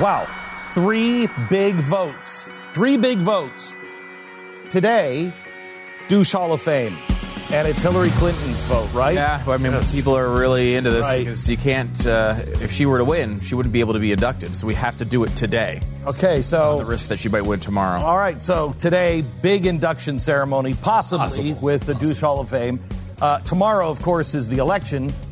Wow. Three big votes. Three big votes. Today, douche Hall of Fame. And it's Hillary Clinton's vote, right? Yeah, well, I mean, Yes. people are really into this Right. because you can't. Uh, if she were to win, she wouldn't be able to be inducted. So we have to do it today. Okay, so The risk that she might win tomorrow. All right, so today, big induction ceremony, possibly with the Douche Hall of Fame. Uh, tomorrow, of course, is the election.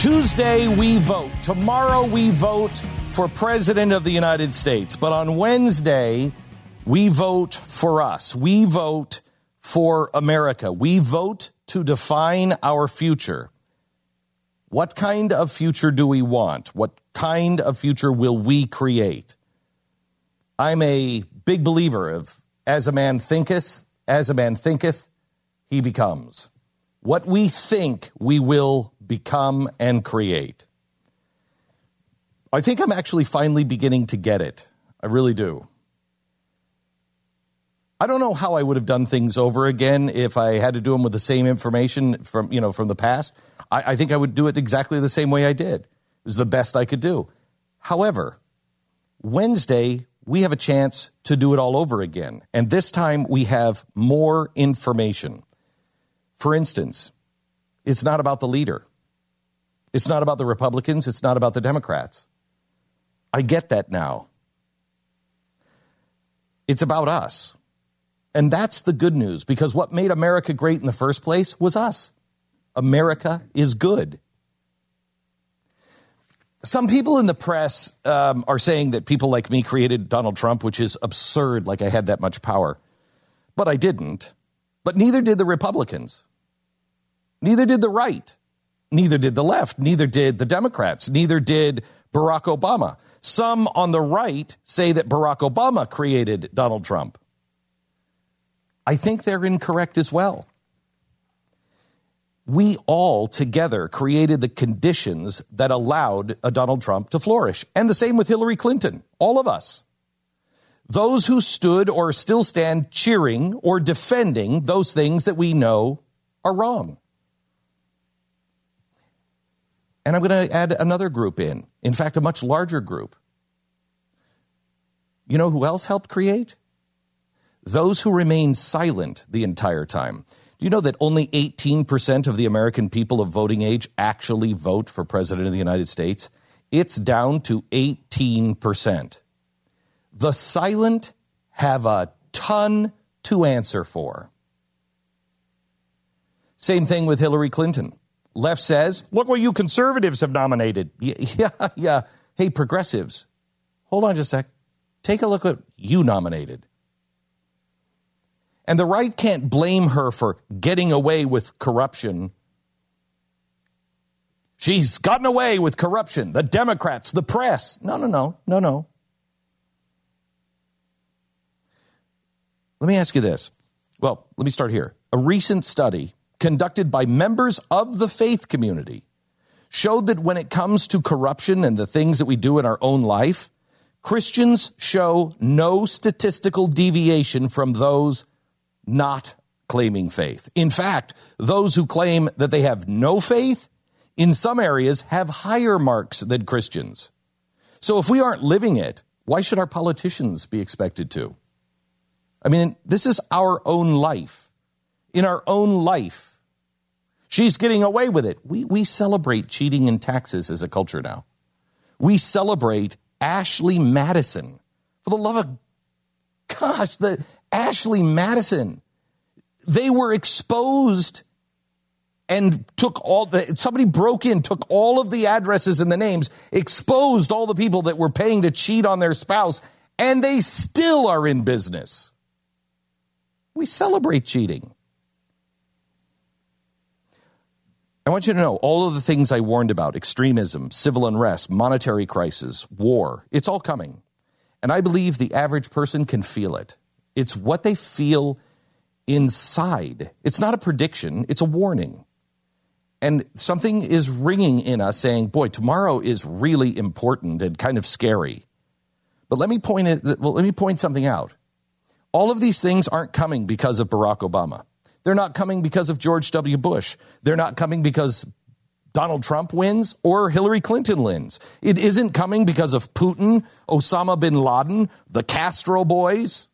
Tuesday, we vote. Tomorrow, we vote for President of the United States. But on Wednesday, we vote for us. We vote for America. We vote to define our future. What kind of future do we want? What kind of future will we create? I'm a big believer of as a man thinketh, as a man thinketh, he becomes. What we think we will become and create. I think I'm actually finally beginning to get it. I really do. I don't know how I would have done things over again if I had to do them with the same information from you know from the past. I, I think I would do it exactly the same way I did. It was the best I could do. However, Wednesday we have a chance to do it all over again, and this time we have more information. For instance, it's not about the leader. It's not about the Republicans. It's not about the Democrats. I get that now. It's about us. And that's the good news because what made America great in the first place was us. America is good. Some people in the press um, are saying that people like me created Donald Trump, which is absurd, like I had that much power. But I didn't. But neither did the Republicans. Neither did the right. Neither did the left. Neither did the Democrats. Neither did Barack Obama. Some on the right say that Barack Obama created Donald Trump. I think they're incorrect as well. We all together created the conditions that allowed a Donald Trump to flourish. And the same with Hillary Clinton, all of us. Those who stood or still stand cheering or defending those things that we know are wrong. And I'm going to add another group in, in fact, a much larger group. You know who else helped create? Those who remained silent the entire time. Do you know that only 18% of the American people of voting age actually vote for President of the United States? It's down to 18%. The silent have a ton to answer for. Same thing with Hillary Clinton. Left says, look what you conservatives have nominated. Yeah, yeah. Hey, progressives, hold on just a sec. Take a look at what you nominated. And the right can't blame her for getting away with corruption. She's gotten away with corruption. The Democrats, the press. No, no, no, no, no. Let me ask you this. Well, let me start here. A recent study conducted by members of the faith community showed that when it comes to corruption and the things that we do in our own life, Christians show no statistical deviation from those not claiming faith. In fact, those who claim that they have no faith in some areas have higher marks than Christians. So if we aren't living it, why should our politicians be expected to? I mean, this is our own life. In our own life, she's getting away with it. We, we celebrate cheating in taxes as a culture now. We celebrate Ashley Madison. For the love of gosh, the Ashley Madison. They were exposed and took all the somebody broke in, took all of the addresses and the names, exposed all the people that were paying to cheat on their spouse, and they still are in business. We celebrate cheating. I want you to know all of the things I warned about extremism, civil unrest, monetary crisis, war it's all coming. And I believe the average person can feel it. It's what they feel inside. It's not a prediction, it's a warning. And something is ringing in us saying, boy, tomorrow is really important and kind of scary. But let me point it, well, let me point something out. All of these things aren't coming because of Barack Obama. They're not coming because of George W. Bush. They're not coming because Donald Trump wins or Hillary Clinton wins. It isn't coming because of Putin, Osama bin Laden, the Castro boys.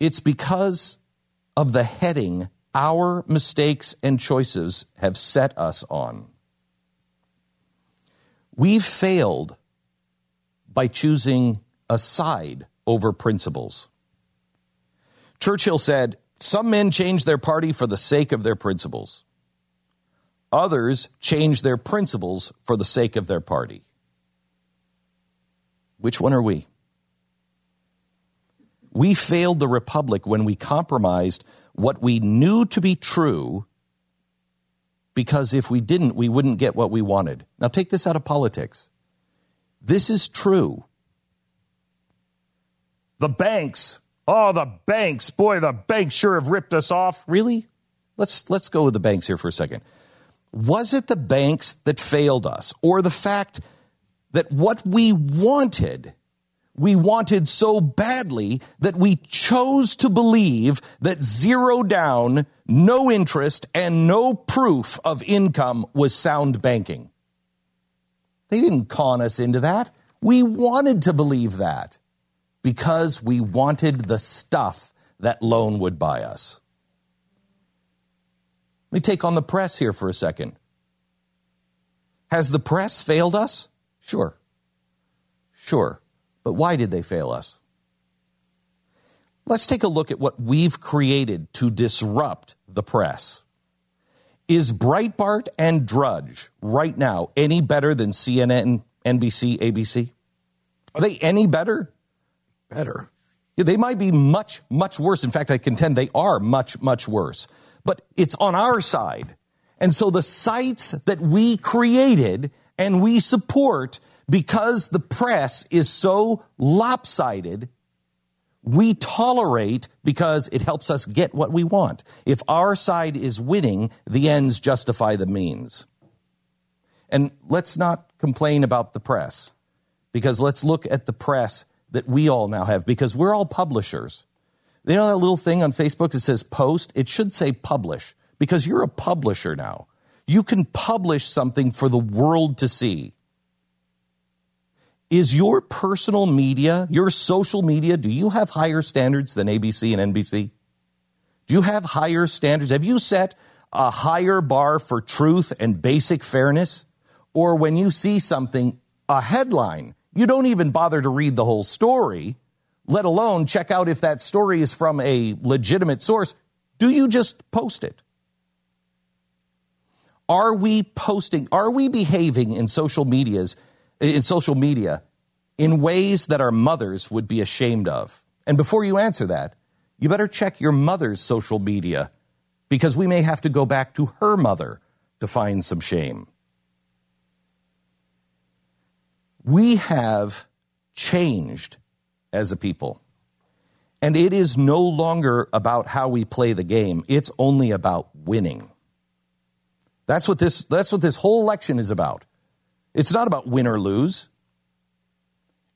It's because of the heading our mistakes and choices have set us on. We've failed by choosing a side over principles. Churchill said, Some men change their party for the sake of their principles. Others change their principles for the sake of their party. Which one are we? We failed the republic when we compromised what we knew to be true because if we didn't, we wouldn't get what we wanted. Now, take this out of politics. This is true. The banks, oh, the banks, boy, the banks sure have ripped us off. Really? Let's, let's go with the banks here for a second. Was it the banks that failed us or the fact that what we wanted we wanted so badly that we chose to believe that zero down, no interest, and no proof of income was sound banking. They didn't con us into that. We wanted to believe that because we wanted the stuff that loan would buy us. Let me take on the press here for a second. Has the press failed us? Sure. Sure. But why did they fail us? Let's take a look at what we've created to disrupt the press. Is Breitbart and Drudge right now any better than CNN, NBC, ABC? Are they any better? Better. Yeah, they might be much, much worse. In fact, I contend they are much, much worse. But it's on our side. And so the sites that we created and we support because the press is so lopsided, we tolerate because it helps us get what we want. If our side is winning, the ends justify the means. And let's not complain about the press, because let's look at the press that we all now have, because we're all publishers. You know that little thing on Facebook that says post? It should say publish, because you're a publisher now. You can publish something for the world to see. Is your personal media, your social media, do you have higher standards than ABC and NBC? Do you have higher standards? Have you set a higher bar for truth and basic fairness? Or when you see something, a headline, you don't even bother to read the whole story, let alone check out if that story is from a legitimate source. Do you just post it? Are we posting, are we behaving in social medias in social media in ways that our mothers would be ashamed of? And before you answer that, you better check your mother's social media because we may have to go back to her mother to find some shame. We have changed as a people. And it is no longer about how we play the game. It's only about winning. That's what this, that's what this whole election is about. It's not about win or lose.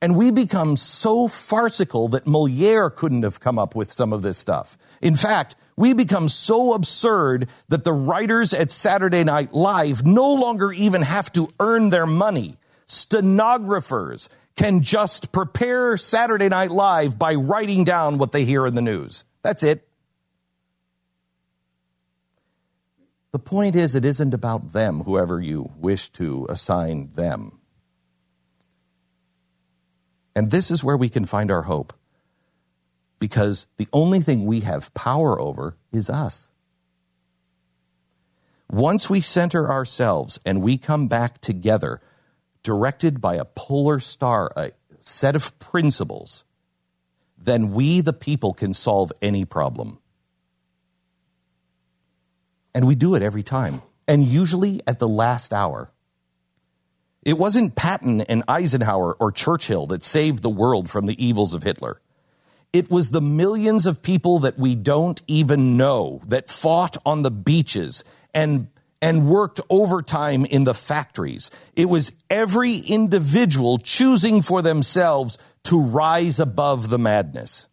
And we become so farcical that Moliere couldn't have come up with some of this stuff. In fact, we become so absurd that the writers at Saturday Night Live no longer even have to earn their money. Stenographers can just prepare Saturday Night Live by writing down what they hear in the news. That's it. The point is, it isn't about them, whoever you wish to assign them. And this is where we can find our hope. Because the only thing we have power over is us. Once we center ourselves and we come back together, directed by a polar star, a set of principles, then we, the people, can solve any problem. And we do it every time, and usually at the last hour. It wasn't Patton and Eisenhower or Churchill that saved the world from the evils of Hitler. It was the millions of people that we don't even know that fought on the beaches and and worked overtime in the factories. It was every individual choosing for themselves to rise above the madness.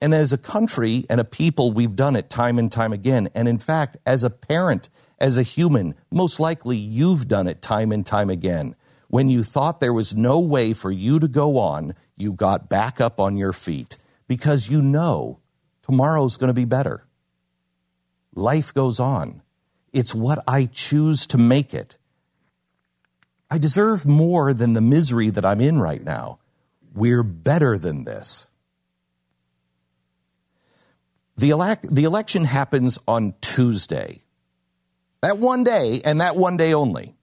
And as a country and a people, we've done it time and time again. And in fact, as a parent, as a human, most likely you've done it time and time again. When you thought there was no way for you to go on, you got back up on your feet because you know tomorrow's going to be better. Life goes on. It's what I choose to make it. I deserve more than the misery that I'm in right now. We're better than this. The, the election happens on Tuesday. That one day, and that one day only.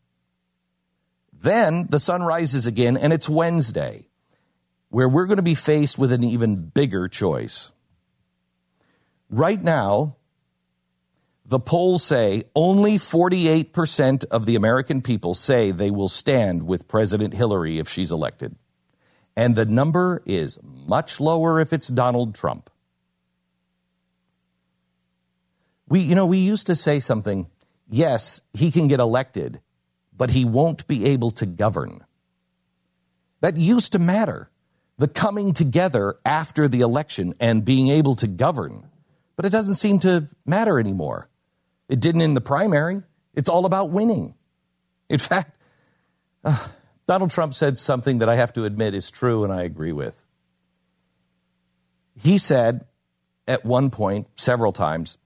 Then the sun rises again, and it's Wednesday, where we're going to be faced with an even bigger choice. Right now, the polls say only 48% of the American people say they will stand with President Hillary if she's elected. And the number is much lower if it's Donald Trump. We, you know, we used to say something, yes, he can get elected, but he won't be able to govern. That used to matter. The coming together after the election and being able to govern. But it doesn't seem to matter anymore. It didn't in the primary. It's all about winning. In fact, uh, Donald Trump said something that I have to admit is true and I agree with. He said at one point, several times,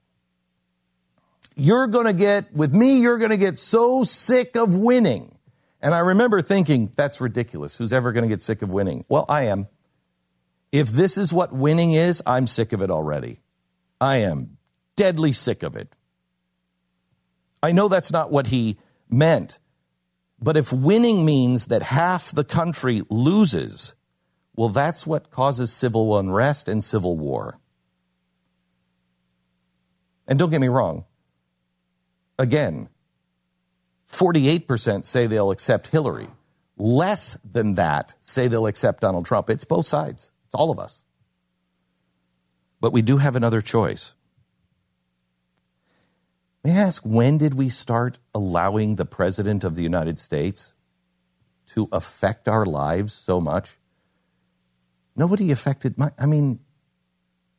you're going to get, with me, you're going to get so sick of winning. And I remember thinking, that's ridiculous. Who's ever going to get sick of winning? Well, I am. If this is what winning is, I'm sick of it already. I am deadly sick of it. I know that's not what he meant, but if winning means that half the country loses, well, that's what causes civil unrest and civil war. And don't get me wrong, again, 48% say they'll accept Hillary. Less than that say they'll accept Donald Trump. It's both sides, it's all of us. But we do have another choice. May I ask, when did we start allowing the President of the United States to affect our lives so much? Nobody affected my, I mean,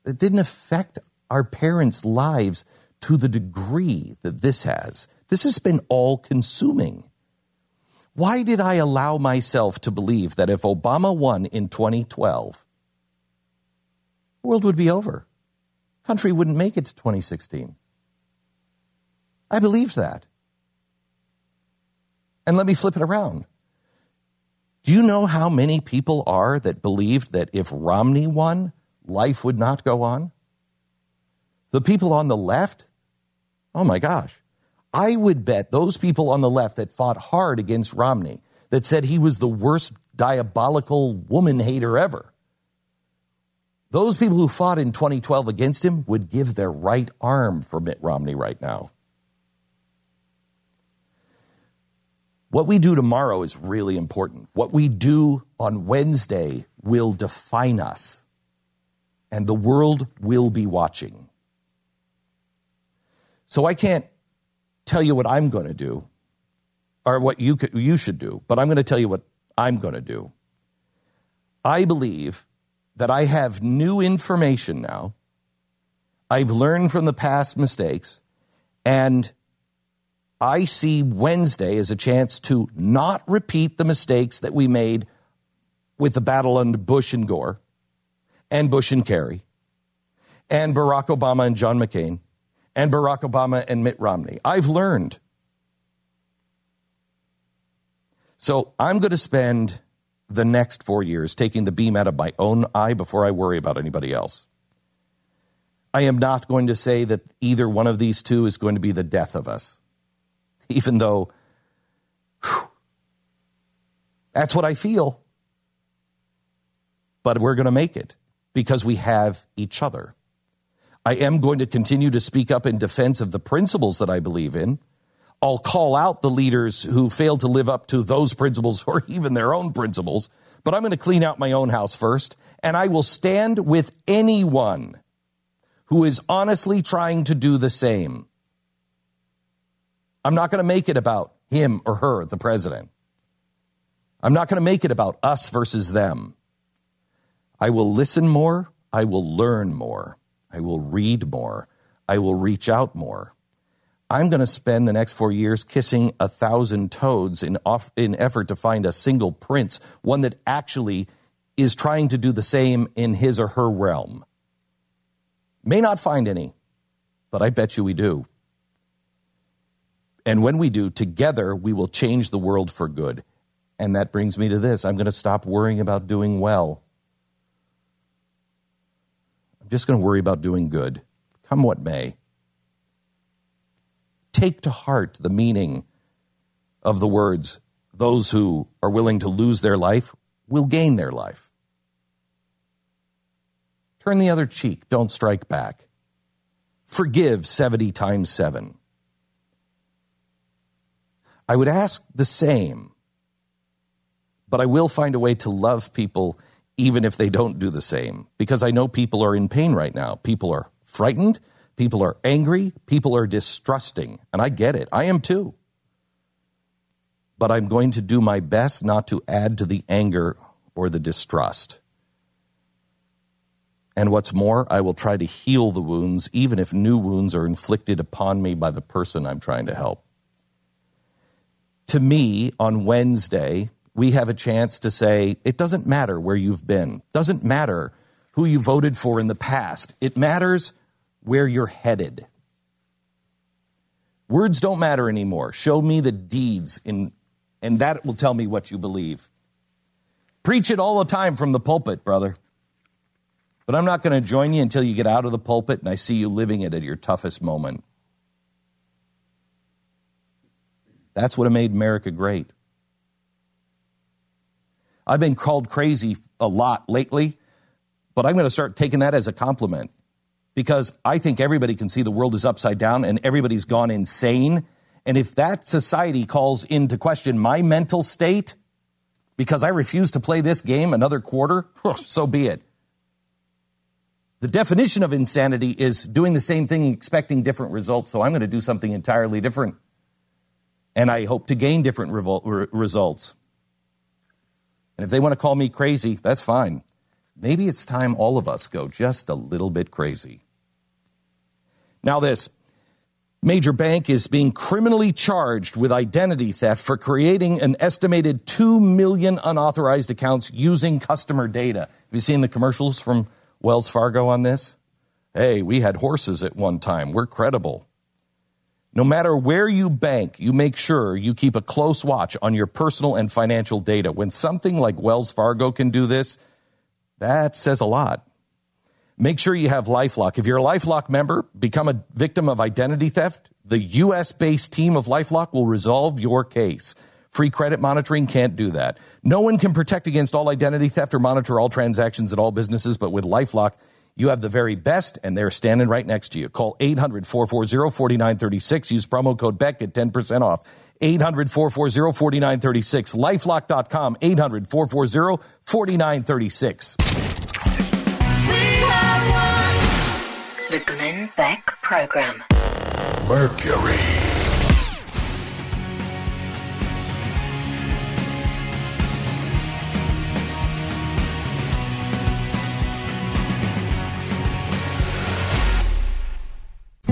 it didn't affect our parents' lives to the degree that this has. This has been all consuming. Why did I allow myself to believe that if Obama won in 2012, the world would be over? Country wouldn't make it to 2016. I believed that. And let me flip it around. Do you know how many people are that believed that if Romney won, life would not go on? The people on the left? Oh my gosh. I would bet those people on the left that fought hard against Romney, that said he was the worst diabolical woman hater ever, those people who fought in 2012 against him would give their right arm for Mitt Romney right now. What we do tomorrow is really important. What we do on Wednesday will define us, and the world will be watching. So I can't tell you what I'm going to do or what you, could, you should do, but I'm going to tell you what I'm going to do. I believe that I have new information now. I've learned from the past mistakes, and I see Wednesday as a chance to not repeat the mistakes that we made with the battle under Bush and Gore, and Bush and Kerry, and Barack Obama and John McCain, and Barack Obama and Mitt Romney. I've learned. So I'm going to spend the next four years taking the beam out of my own eye before I worry about anybody else. I am not going to say that either one of these two is going to be the death of us, even though whew, that's what I feel. But we're going to make it because we have each other. I am going to continue to speak up in defense of the principles that I believe in. I'll call out the leaders who fail to live up to those principles or even their own principles, but I'm going to clean out my own house first, and I will stand with anyone who is honestly trying to do the same. I'm not going to make it about him or her, the president. I'm not going to make it about us versus them. I will listen more. I will learn more. I will read more. I will reach out more. I'm going to spend the next four years kissing a thousand toads in, off, in effort to find a single prince, one that actually is trying to do the same in his or her realm. May not find any, but I bet you we do. And when we do, together we will change the world for good. And that brings me to this I'm going to stop worrying about doing well. I'm just going to worry about doing good, come what may. Take to heart the meaning of the words those who are willing to lose their life will gain their life. Turn the other cheek, don't strike back. Forgive 70 times 7. I would ask the same, but I will find a way to love people even if they don't do the same, because I know people are in pain right now. People are frightened, people are angry, people are distrusting, and I get it. I am too. But I'm going to do my best not to add to the anger or the distrust. And what's more, I will try to heal the wounds, even if new wounds are inflicted upon me by the person I'm trying to help. To me, on Wednesday, we have a chance to say, it doesn't matter where you've been, doesn't matter who you voted for in the past, it matters where you're headed. Words don't matter anymore. Show me the deeds, in, and that will tell me what you believe. Preach it all the time from the pulpit, brother. But I'm not going to join you until you get out of the pulpit and I see you living it at your toughest moment. That's what made America great. I've been called crazy a lot lately, but I'm going to start taking that as a compliment because I think everybody can see the world is upside down and everybody's gone insane. And if that society calls into question my mental state because I refuse to play this game another quarter, so be it. The definition of insanity is doing the same thing expecting different results. So I'm going to do something entirely different. And I hope to gain different revol- re- results. And if they want to call me crazy, that's fine. Maybe it's time all of us go just a little bit crazy. Now, this major bank is being criminally charged with identity theft for creating an estimated 2 million unauthorized accounts using customer data. Have you seen the commercials from Wells Fargo on this? Hey, we had horses at one time. We're credible. No matter where you bank, you make sure you keep a close watch on your personal and financial data. When something like Wells Fargo can do this, that says a lot. Make sure you have Lifelock. If you're a Lifelock member, become a victim of identity theft, the US based team of Lifelock will resolve your case. Free credit monitoring can't do that. No one can protect against all identity theft or monitor all transactions at all businesses, but with Lifelock, you have the very best, and they're standing right next to you. Call 800 440 4936. Use promo code BECK at 10% off. 800 440 4936. Lifelock.com. 800 440 4936. We are one. The Glenn Beck Program. Mercury.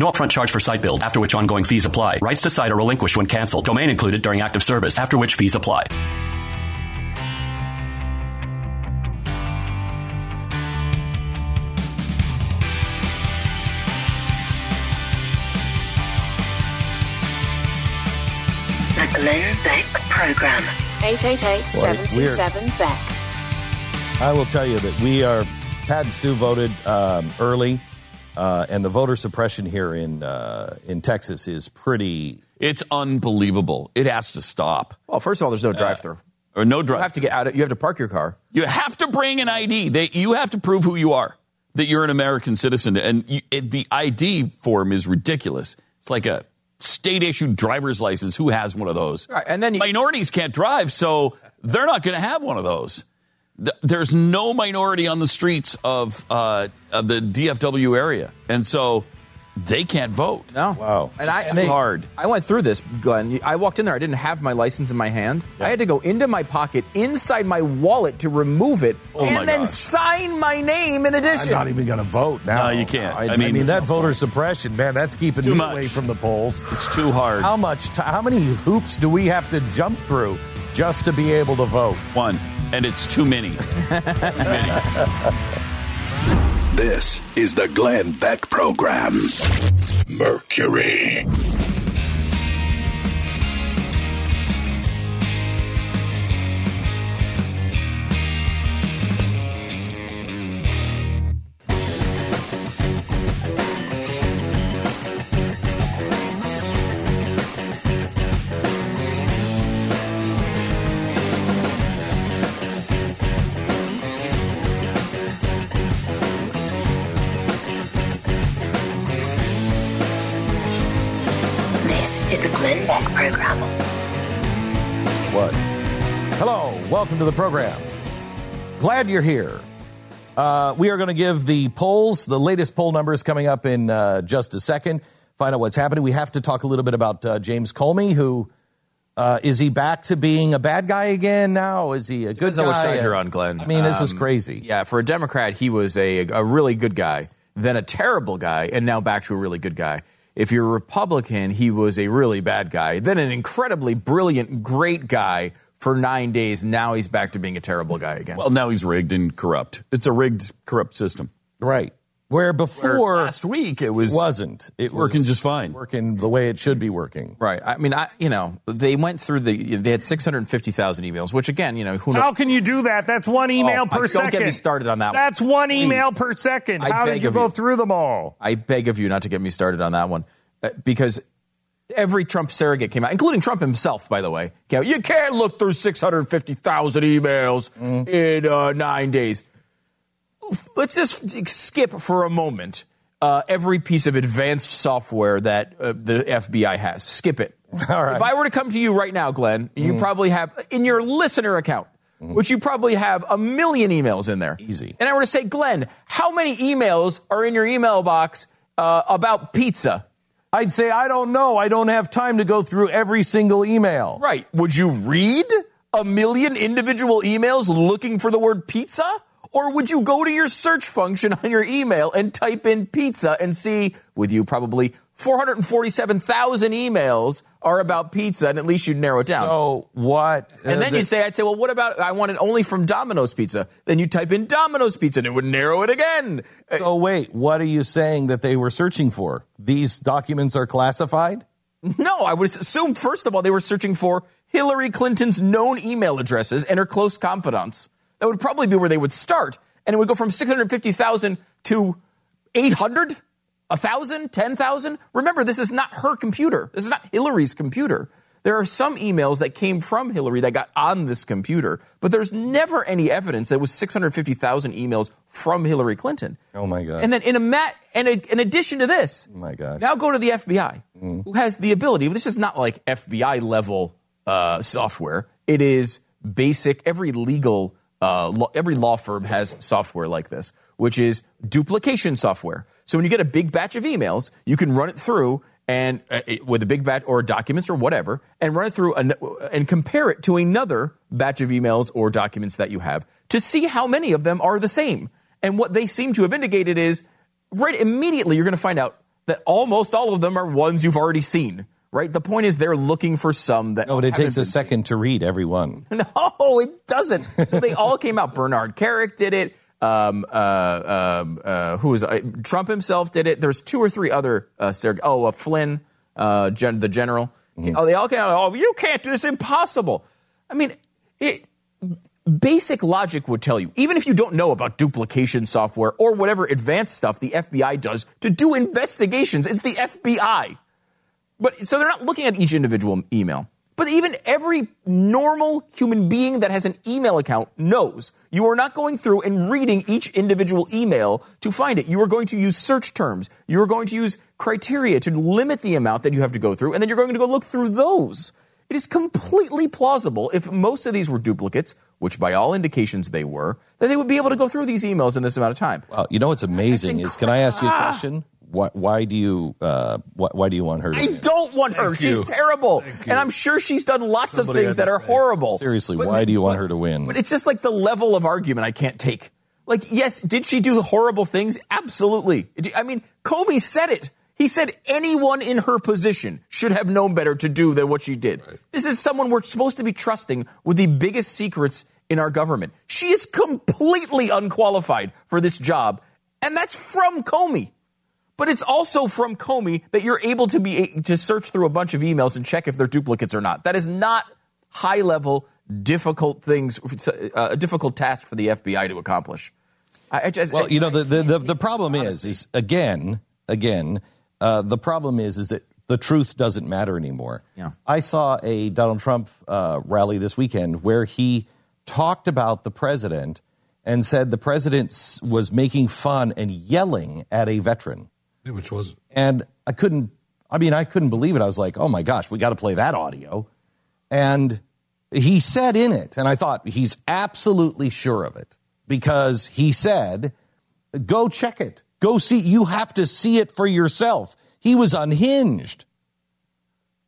No upfront charge for site build, after which ongoing fees apply. Rights to site are relinquished when canceled. Domain included during active service, after which fees apply. The Glenn Beck Program. 888-727-BECK. I will tell you that we are, Pat and Stu voted um, early, uh, and the voter suppression here in uh, in Texas is pretty. It's unbelievable. It has to stop. Well, first of all, there's no drive-through. or no drive. You have to get out. Of, you have to park your car. You have to bring an ID. They, you have to prove who you are, that you're an American citizen. And you, it, the ID form is ridiculous. It's like a state issued driver's license. Who has one of those? Right, and then you, Minorities can't drive, so they're not going to have one of those. Th- There's no minority on the streets of, uh, of the DFW area. And so they can't vote. No. Wow. And I Too they- hard. I went through this, Glenn. I walked in there. I didn't have my license in my hand. I had to go into my pocket, inside my wallet, to remove it, Oh, and then gosh. sign my name in addition. I'm not even going to vote now. No, you can't. I, I mean, mean- that voter suppression, man, that's keeping me much. away from the polls. It's too hard. How much? T- how many hoops do we have to jump through just to be able to vote? One. And it's too many. too many. This is the Glenn Beck Program. Mercury. Is the Glenn Beck Program. What? Hello, welcome to the program. Glad you're here. Uh, we are going to give the polls, the latest poll numbers coming up in uh, just a second. Find out what's happening. We have to talk a little bit about uh, James Comey, who uh, is he back to being a bad guy again now? Is he a good Depends on which guy? side you're on, Glenn. I mean, this is Um, crazy. Yeah, for a Democrat, he was a, a really good guy, then a terrible guy, and now back to a really good guy. If you're a Republican, he was a really bad guy, then an incredibly brilliant, great guy for nine days. Now he's back to being a terrible guy again. Well, now he's rigged and corrupt. It's a rigged, corrupt system. Right. Where before Where last week it was wasn't. It working was just fine. Working the way it should be working. Right. I mean, I, you know, they went through the. They had 650,000 emails, which again, you know, who knows? How can you do that? That's one email Oh, per don't second. get me started on that one. That's one Please. email per second. I How did you go you. through them all? I beg of you not to get me started on that one, Uh, because every Trump surrogate came out, including Trump himself, by the way. You can't look through 650,000 emails in uh, nine days. Let's just skip for a moment uh, every piece of advanced software that uh, the FBI has. Skip it. All right. If I were to come to you right now, Glenn, you probably have in your listener account, which you probably have a million emails in there. Easy. And I were to say, Glenn, how many emails are in your email box uh, about pizza? I'd say, I don't know. I don't have time to go through every single email. Right. Would you read a million individual emails looking for the word pizza? Or would you go to your search function on your email and type in pizza and see, with you probably 447,000 emails are about pizza, and at least you'd narrow it down. So what? and uh, then the- you'd say, I'd say, well, what about, I want it only from Domino's Pizza. Then you type in Domino's Pizza and it would narrow it again. So wait, what are you saying that they were searching for? These documents are classified? No, I would assume, first of all, they were searching for Hillary Clinton's known email addresses and her close confidants. That would probably be where they would start. And it would go from 650,000 to 800, 1,000, 10,000. Remember, this is not her computer. This is not Hillary's computer. There are some emails that came from Hillary that got on this computer, but there's never any evidence that it was 650,000 emails from Hillary Clinton. Oh my God. And then in a mat, and a, in addition to this, oh my gosh. now go to the FBI, who has the ability. This is not like FBI level uh, software. It is basic. Every legal, uh, every law firm has software like this, which is duplication software. So when you get a big batch of emails, you can run it through and uh, it- with a big batch or documents or whatever, and run it through an, and compare it to another batch of emails or documents that you have to see how many of them are the same. And what they seem to have indicated is right immediately you're going to find out that almost all of them are ones you've already seen. Right? The point is they're looking for some that. No, but it takes a second to read every one. no, it doesn't. So they all came out. Bernard Kerik did it. Um, uh, um, uh, who was uh, Trump himself did it. There's two or three other. Uh, oh, uh, Flynn, uh, gen- the general. Oh, they all came out. Oh, you can't do this. Impossible. I mean, it. Basic logic would tell you, even if you don't know about duplication software or whatever advanced stuff the FBI does to do investigations, it's the FBI. But so they're not looking at each individual email. But even every normal human being that has an email account knows you are not going through and reading each individual email to find it. You are going to use search terms. You are going to use criteria to limit the amount that you have to go through, and then you're going to go look through those. It is completely plausible if most of these were duplicates, which by all indications they were, that they would be able to go through these emails in this amount of time. Well, you know what's amazing is, can I ask you a question? Why, why do you uh, why, why do you want her to? I don't want her. Thank you. She's terrible. And I'm sure she's done lots Somebody of things that are say. horrible. Seriously, But- why do you want her to win? But it's just like the level of argument I can't take. Like, yes, did she do horrible things? Absolutely. I mean, Comey said it. He said anyone in her position should have known better to do than what she did. This is someone we're supposed to be trusting with the biggest secrets in our government. She is completely unqualified for this job, and that's from Comey. But it's also from Comey that you're able to be to search through a bunch of emails and check if they're duplicates or not. That is not high level, difficult things, uh, a difficult task for the FBI to accomplish. I, I just, well, you know, the, the, the, the problem is, is again, again, uh, the problem is, is that the truth doesn't matter anymore. Yeah. I saw a Donald Trump uh, rally this weekend where he talked about the president and said the president was making fun and yelling at a veteran. Which was And I couldn't, I mean, I couldn't believe it. I was like, oh my gosh, we got to play that audio. And he said in it, and I thought he's absolutely sure of it because he said, go check it. Go see, you have to see it for yourself. He was unhinged.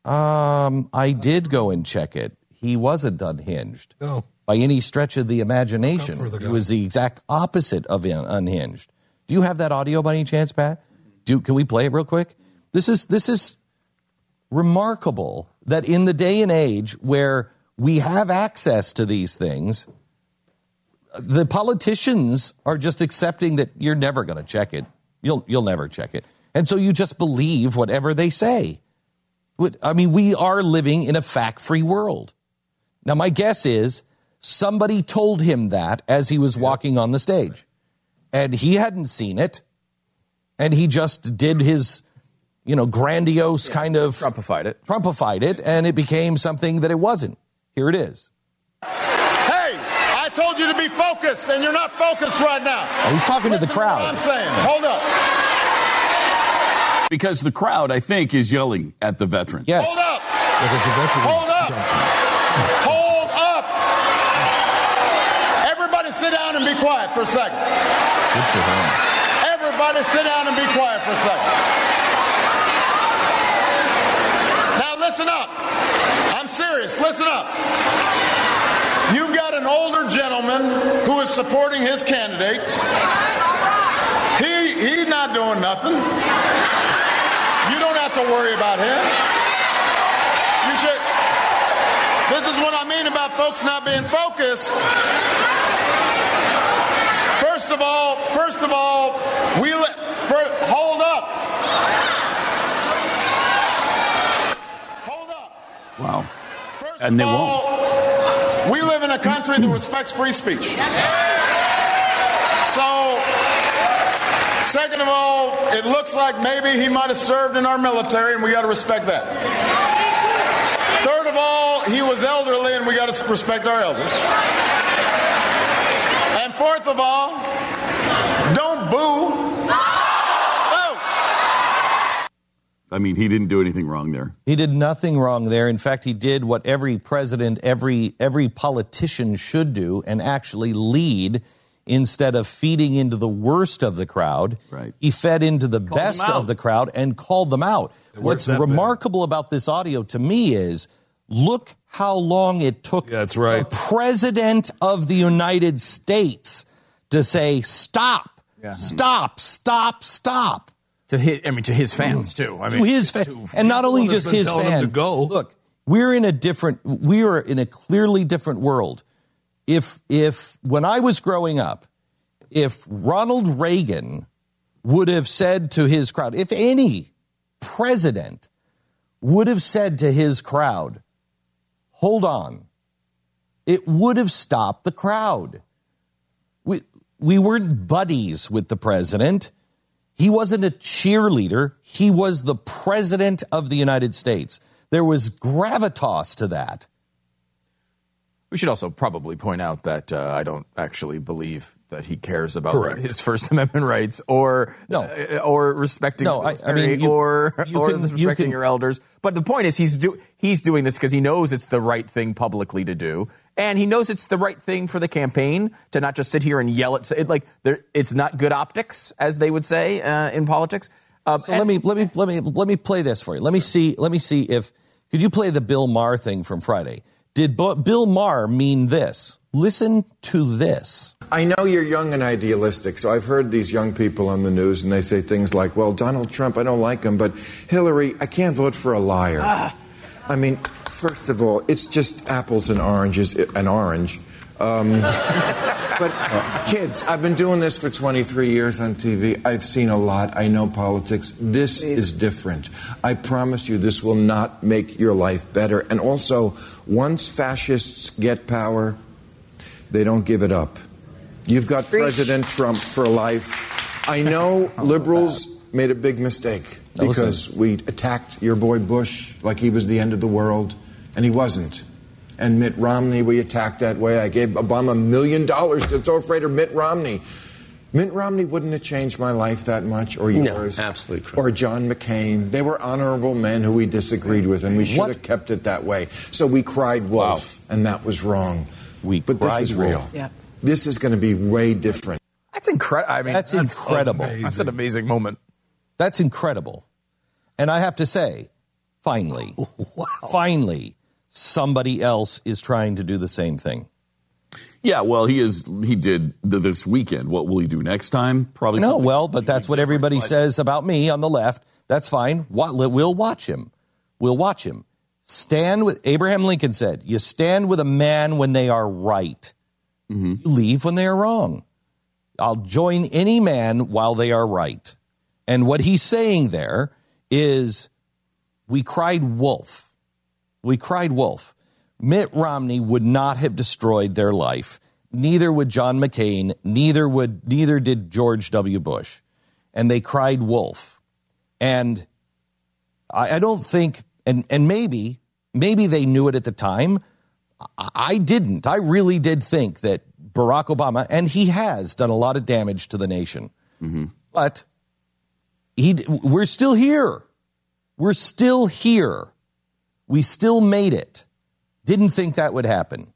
Um, I did go and check it. He wasn't unhinged. No. By any stretch of the imagination. He was the exact opposite of unhinged. Do you have that audio by any chance, Pat? Do can we play it real quick? This is this is remarkable that in the day and age where we have access to these things, the politicians are just accepting that you're never going to check it. You'll you'll never check it, and so you just believe whatever they say. I mean, we are living in a fact-free world. Now, my guess is somebody told him that as he was walking on the stage, and he hadn't seen it, and he just did his, you know, grandiose kind of Trumpified it. Trumpified it, and it became something that it wasn't. Here it is. Hey, I told you to be focused, and you're not focused right now. Oh, he's talking to the Listen what crowd. I'm saying, hold up. Because the crowd, I think, is yelling at the veteran. Yes. Hold up. because the veteran Hold was up. Johnson. Hold up. Everybody sit down and be quiet for a second. Good for him. Everybody sit down and be quiet for a second. Now listen up. I'm serious. Listen up. You've got an older gentleman who is supporting his candidate. He he's not doing nothing. You don't have to worry about him. You should. This is what I mean about folks not being focused. First of all, first of all, we let, for, hold up. Wow. And they won't. We live in a country that respects free speech. So, second of all, it looks like maybe he might have served in our military, and we got to respect that. Third of all, he was elderly, and we got to respect our elders. And fourth of all, don't boo. I mean, he didn't do anything wrong there. He did nothing wrong there. In fact, he did what every president, every every politician should do and actually lead instead of feeding into the worst of the crowd. Right. He fed into the Called best of the crowd and called them out. What's that remarkable about this audio to me is look how long it took That's right. the president of the United States to say stop. Yeah. Stop, stop, stop. To his, I mean, to his mm-hmm. fans too. I to mean, his fan, and not only just his telling him fan. to go. Look, we're in a different. We are in a clearly different world. If if when I was growing up, if Ronald Reagan would have said to his crowd, if any president would have said to his crowd, "Hold on," it would have stopped the crowd. We we weren't buddies with the president. He wasn't a cheerleader. He was the president of the United States. There was gravitas to that. We should also probably point out that uh, I don't actually believe that he cares about Correct. his First Amendment rights or No. uh, or respecting No, I- I mean, you- or you or can- you respecting can- your elders. But the point is, he's do he's doing this because he knows it's the right thing publicly to do, and he knows it's the right thing for the campaign to not just sit here and yell at it like there, it's not good optics, as they would say uh, in politics. Um, So let me let me let me let me play this for you. Let me see let me see if could you play the Bill Maher thing from Friday? Did Bo- Bill Maher mean this? Listen to this. I know you're young and idealistic, so I've heard these young people on the news and they say things like, well, Donald Trump, I don't like him, but Hillary, I can't vote for a liar. I mean, first of all, it's just apples and oranges, an orange. Um, but kids, I've been doing this for 23 years on TV. I've seen a lot. I know politics. This is different. I promise you, this will not make your life better. And also, once fascists get power, they don't give it up. You've got President Trump for life. I know liberals made a big mistake because we attacked your boy Bush like he was the end of the world, and he wasn't. And Mitt Romney, we attacked that way. I gave Obama a million dollars to throw of Mitt Romney. Mitt Romney wouldn't have changed my life that much, or yours, absolutely or John McCain. They were honorable men who we disagreed with, and we should What? have kept it that way. So we cried wolf, and that was wrong. We but this is real. wolf. Yeah. This is going to be way different. that's incredible. I mean, That's incredible. That's an amazing moment. That's incredible. And I have to say, finally, finally, somebody else is trying to do the same thing. Yeah, well, he is. He did th- this weekend. What will he do next time? Probably No, well, but that's what everybody says about me on the left. That's fine. What, we'll watch him. We'll watch him. Stand with Abraham Lincoln said, "You stand with a man when they are right. Mm-hmm. You leave when they are wrong. I'll join any man while they are right." And what he's saying there is, we cried wolf. We cried wolf. Mitt Romney would not have destroyed their life. Neither would John McCain. Neither would neither did George W. Bush. And they cried wolf. And I, I don't think, and and maybe maybe they knew it at the time. I, I didn't. I really did think that Barack Obama, and he has done a lot of damage to the nation, mm-hmm. but he we're still here. We're still here. We still made it. Didn't think that would happen.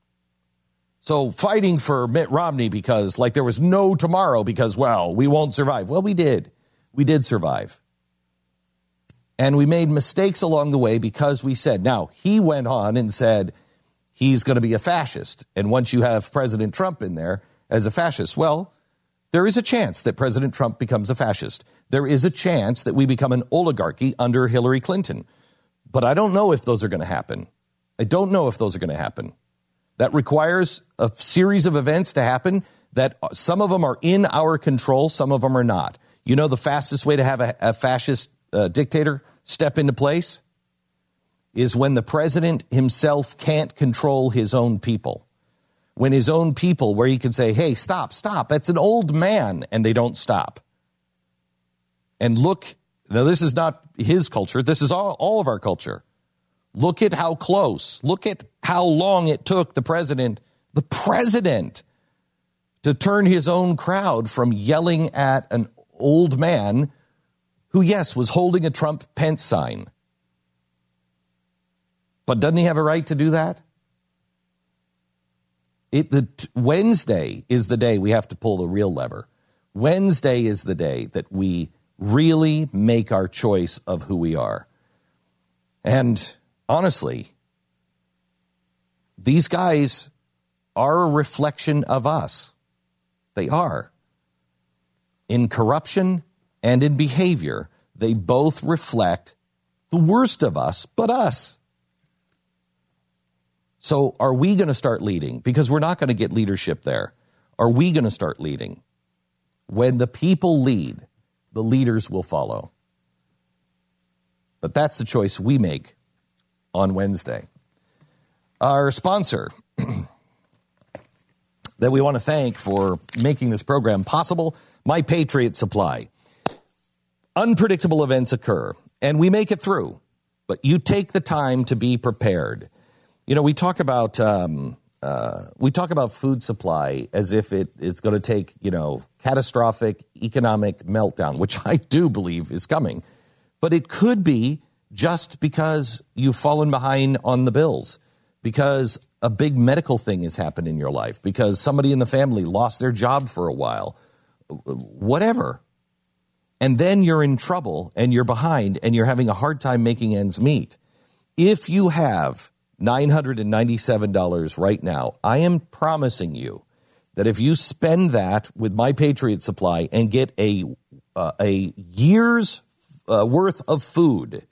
So fighting for Mitt Romney because like there was no tomorrow because well, we won't survive. Well, we did. We did survive. And we made mistakes along the way because we said, now he went on and said he's going to be a fascist. And once you have President Trump in there as a fascist, well, there is a chance that President Trump becomes a fascist. There is a chance that we become an oligarchy under Hillary Clinton. But I don't know if those are going to happen. I don't know if those are going to happen. That requires a series of events to happen that uh, some of them are in our control, some of them are not. You know the fastest way to have a, a fascist uh, dictator step into place is when the president himself can't control his own people. When his own people, where he can say, hey, stop, stop, that's an old man, and they don't stop. And look, now this is not his culture, this is all, all of our culture. Look at how close, look at how long it took the president, the president, to turn his own crowd from yelling at an old man who, yes, was holding a Trump Pence sign. But doesn't he have a right to do that? It, the, Wednesday is the day we have to pull the real lever. Wednesday is the day that we really make our choice of who we are. And honestly, these guys are a reflection of us. They are. In corruption and in behavior, they both reflect the worst of us, but us. So, are we going to start leading? Because we're not going to get leadership there. Are we going to start leading? When the people lead, the leaders will follow. But that's the choice we make on Wednesday. Our sponsor that we want to thank for making this program possible My Patriot Supply. Unpredictable events occur, and we make it through, but you take the time to be prepared. You know, we talk about um, uh, we talk about food supply as if it, it's going to take you know catastrophic economic meltdown, which I do believe is coming, but it could be just because you've fallen behind on the bills, because a big medical thing has happened in your life, because somebody in the family lost their job for a while, whatever. And then you're in trouble and you're behind and you're having a hard time making ends meet. If you have $997 right now, I am promising you that if you spend that with My Patriot Supply and get a, uh, a year's uh, worth of food,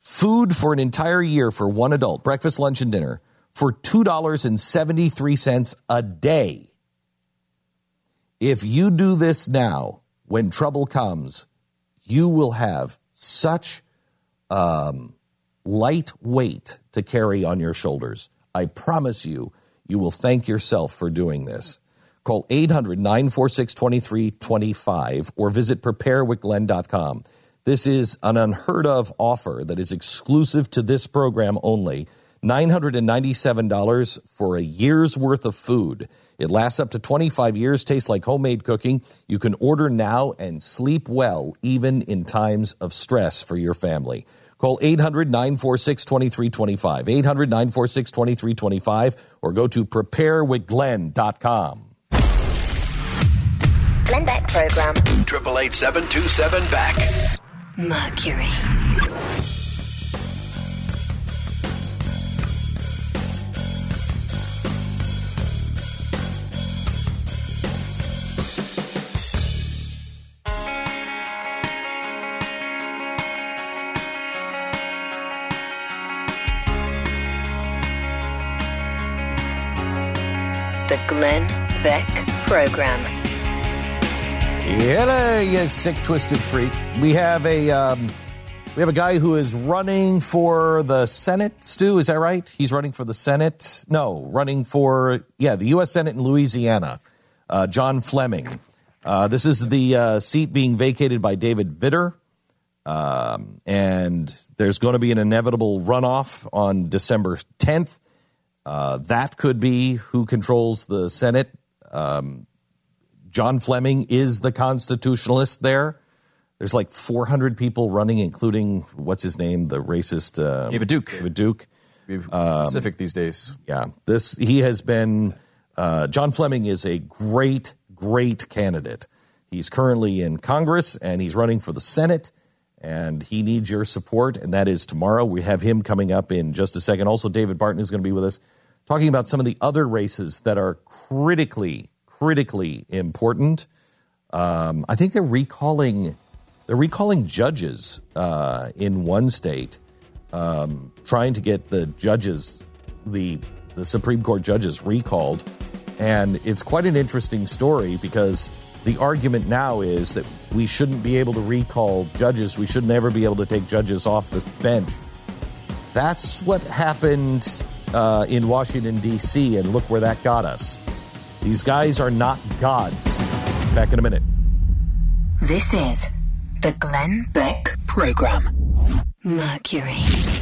food for an entire year for one adult, breakfast, lunch, and dinner, for $2.73 a day. If you do this now, when trouble comes, you will have such um, light weight to carry on your shoulders. I promise you, you will thank yourself for doing this. Call 800 946 2325 or visit preparewithglenn.com. This is an unheard of offer that is exclusive to this program only. $997 for a year's worth of food. It lasts up to 25 years, tastes like homemade cooking. You can order now and sleep well, even in times of stress for your family. Call 800 946 2325, 800 946 2325, or go to preparewithglenn.com. Glenn Beck program. Triple eight seven two seven back. Mercury. Program. Hello, you sick, twisted freak. We have a um, we have a guy who is running for the Senate. Stu, is that right? He's running for the Senate. No, running for yeah the U.S. Senate in Louisiana. Uh, John Fleming. Uh, this is the uh, seat being vacated by David Vitter, um, and there's going to be an inevitable runoff on December 10th. Uh, that could be who controls the Senate. Um, John Fleming is the constitutionalist there. There's like 400 people running, including what's his name, the racist uh, David Duke. David Duke. Be Um, specific these days. Yeah, this he has been. Uh, John Fleming is a great, great candidate. He's currently in Congress and he's running for the Senate, and he needs your support. And that is tomorrow. We have him coming up in just a second. Also, David Barton is going to be with us, talking about some of the other races that are critically, critically important. Um, I think they're recalling, they're recalling judges uh, in one state, um, trying to get the judges, the the Supreme Court judges recalled, and it's quite an interesting story because the argument now is that we shouldn't be able to recall judges. We should never be able to take judges off the bench. That's what happened uh, in Washington, D.C., and look where that got us. These guys are not gods. Back in a minute. This is the Glenn Beck Program. Mercury.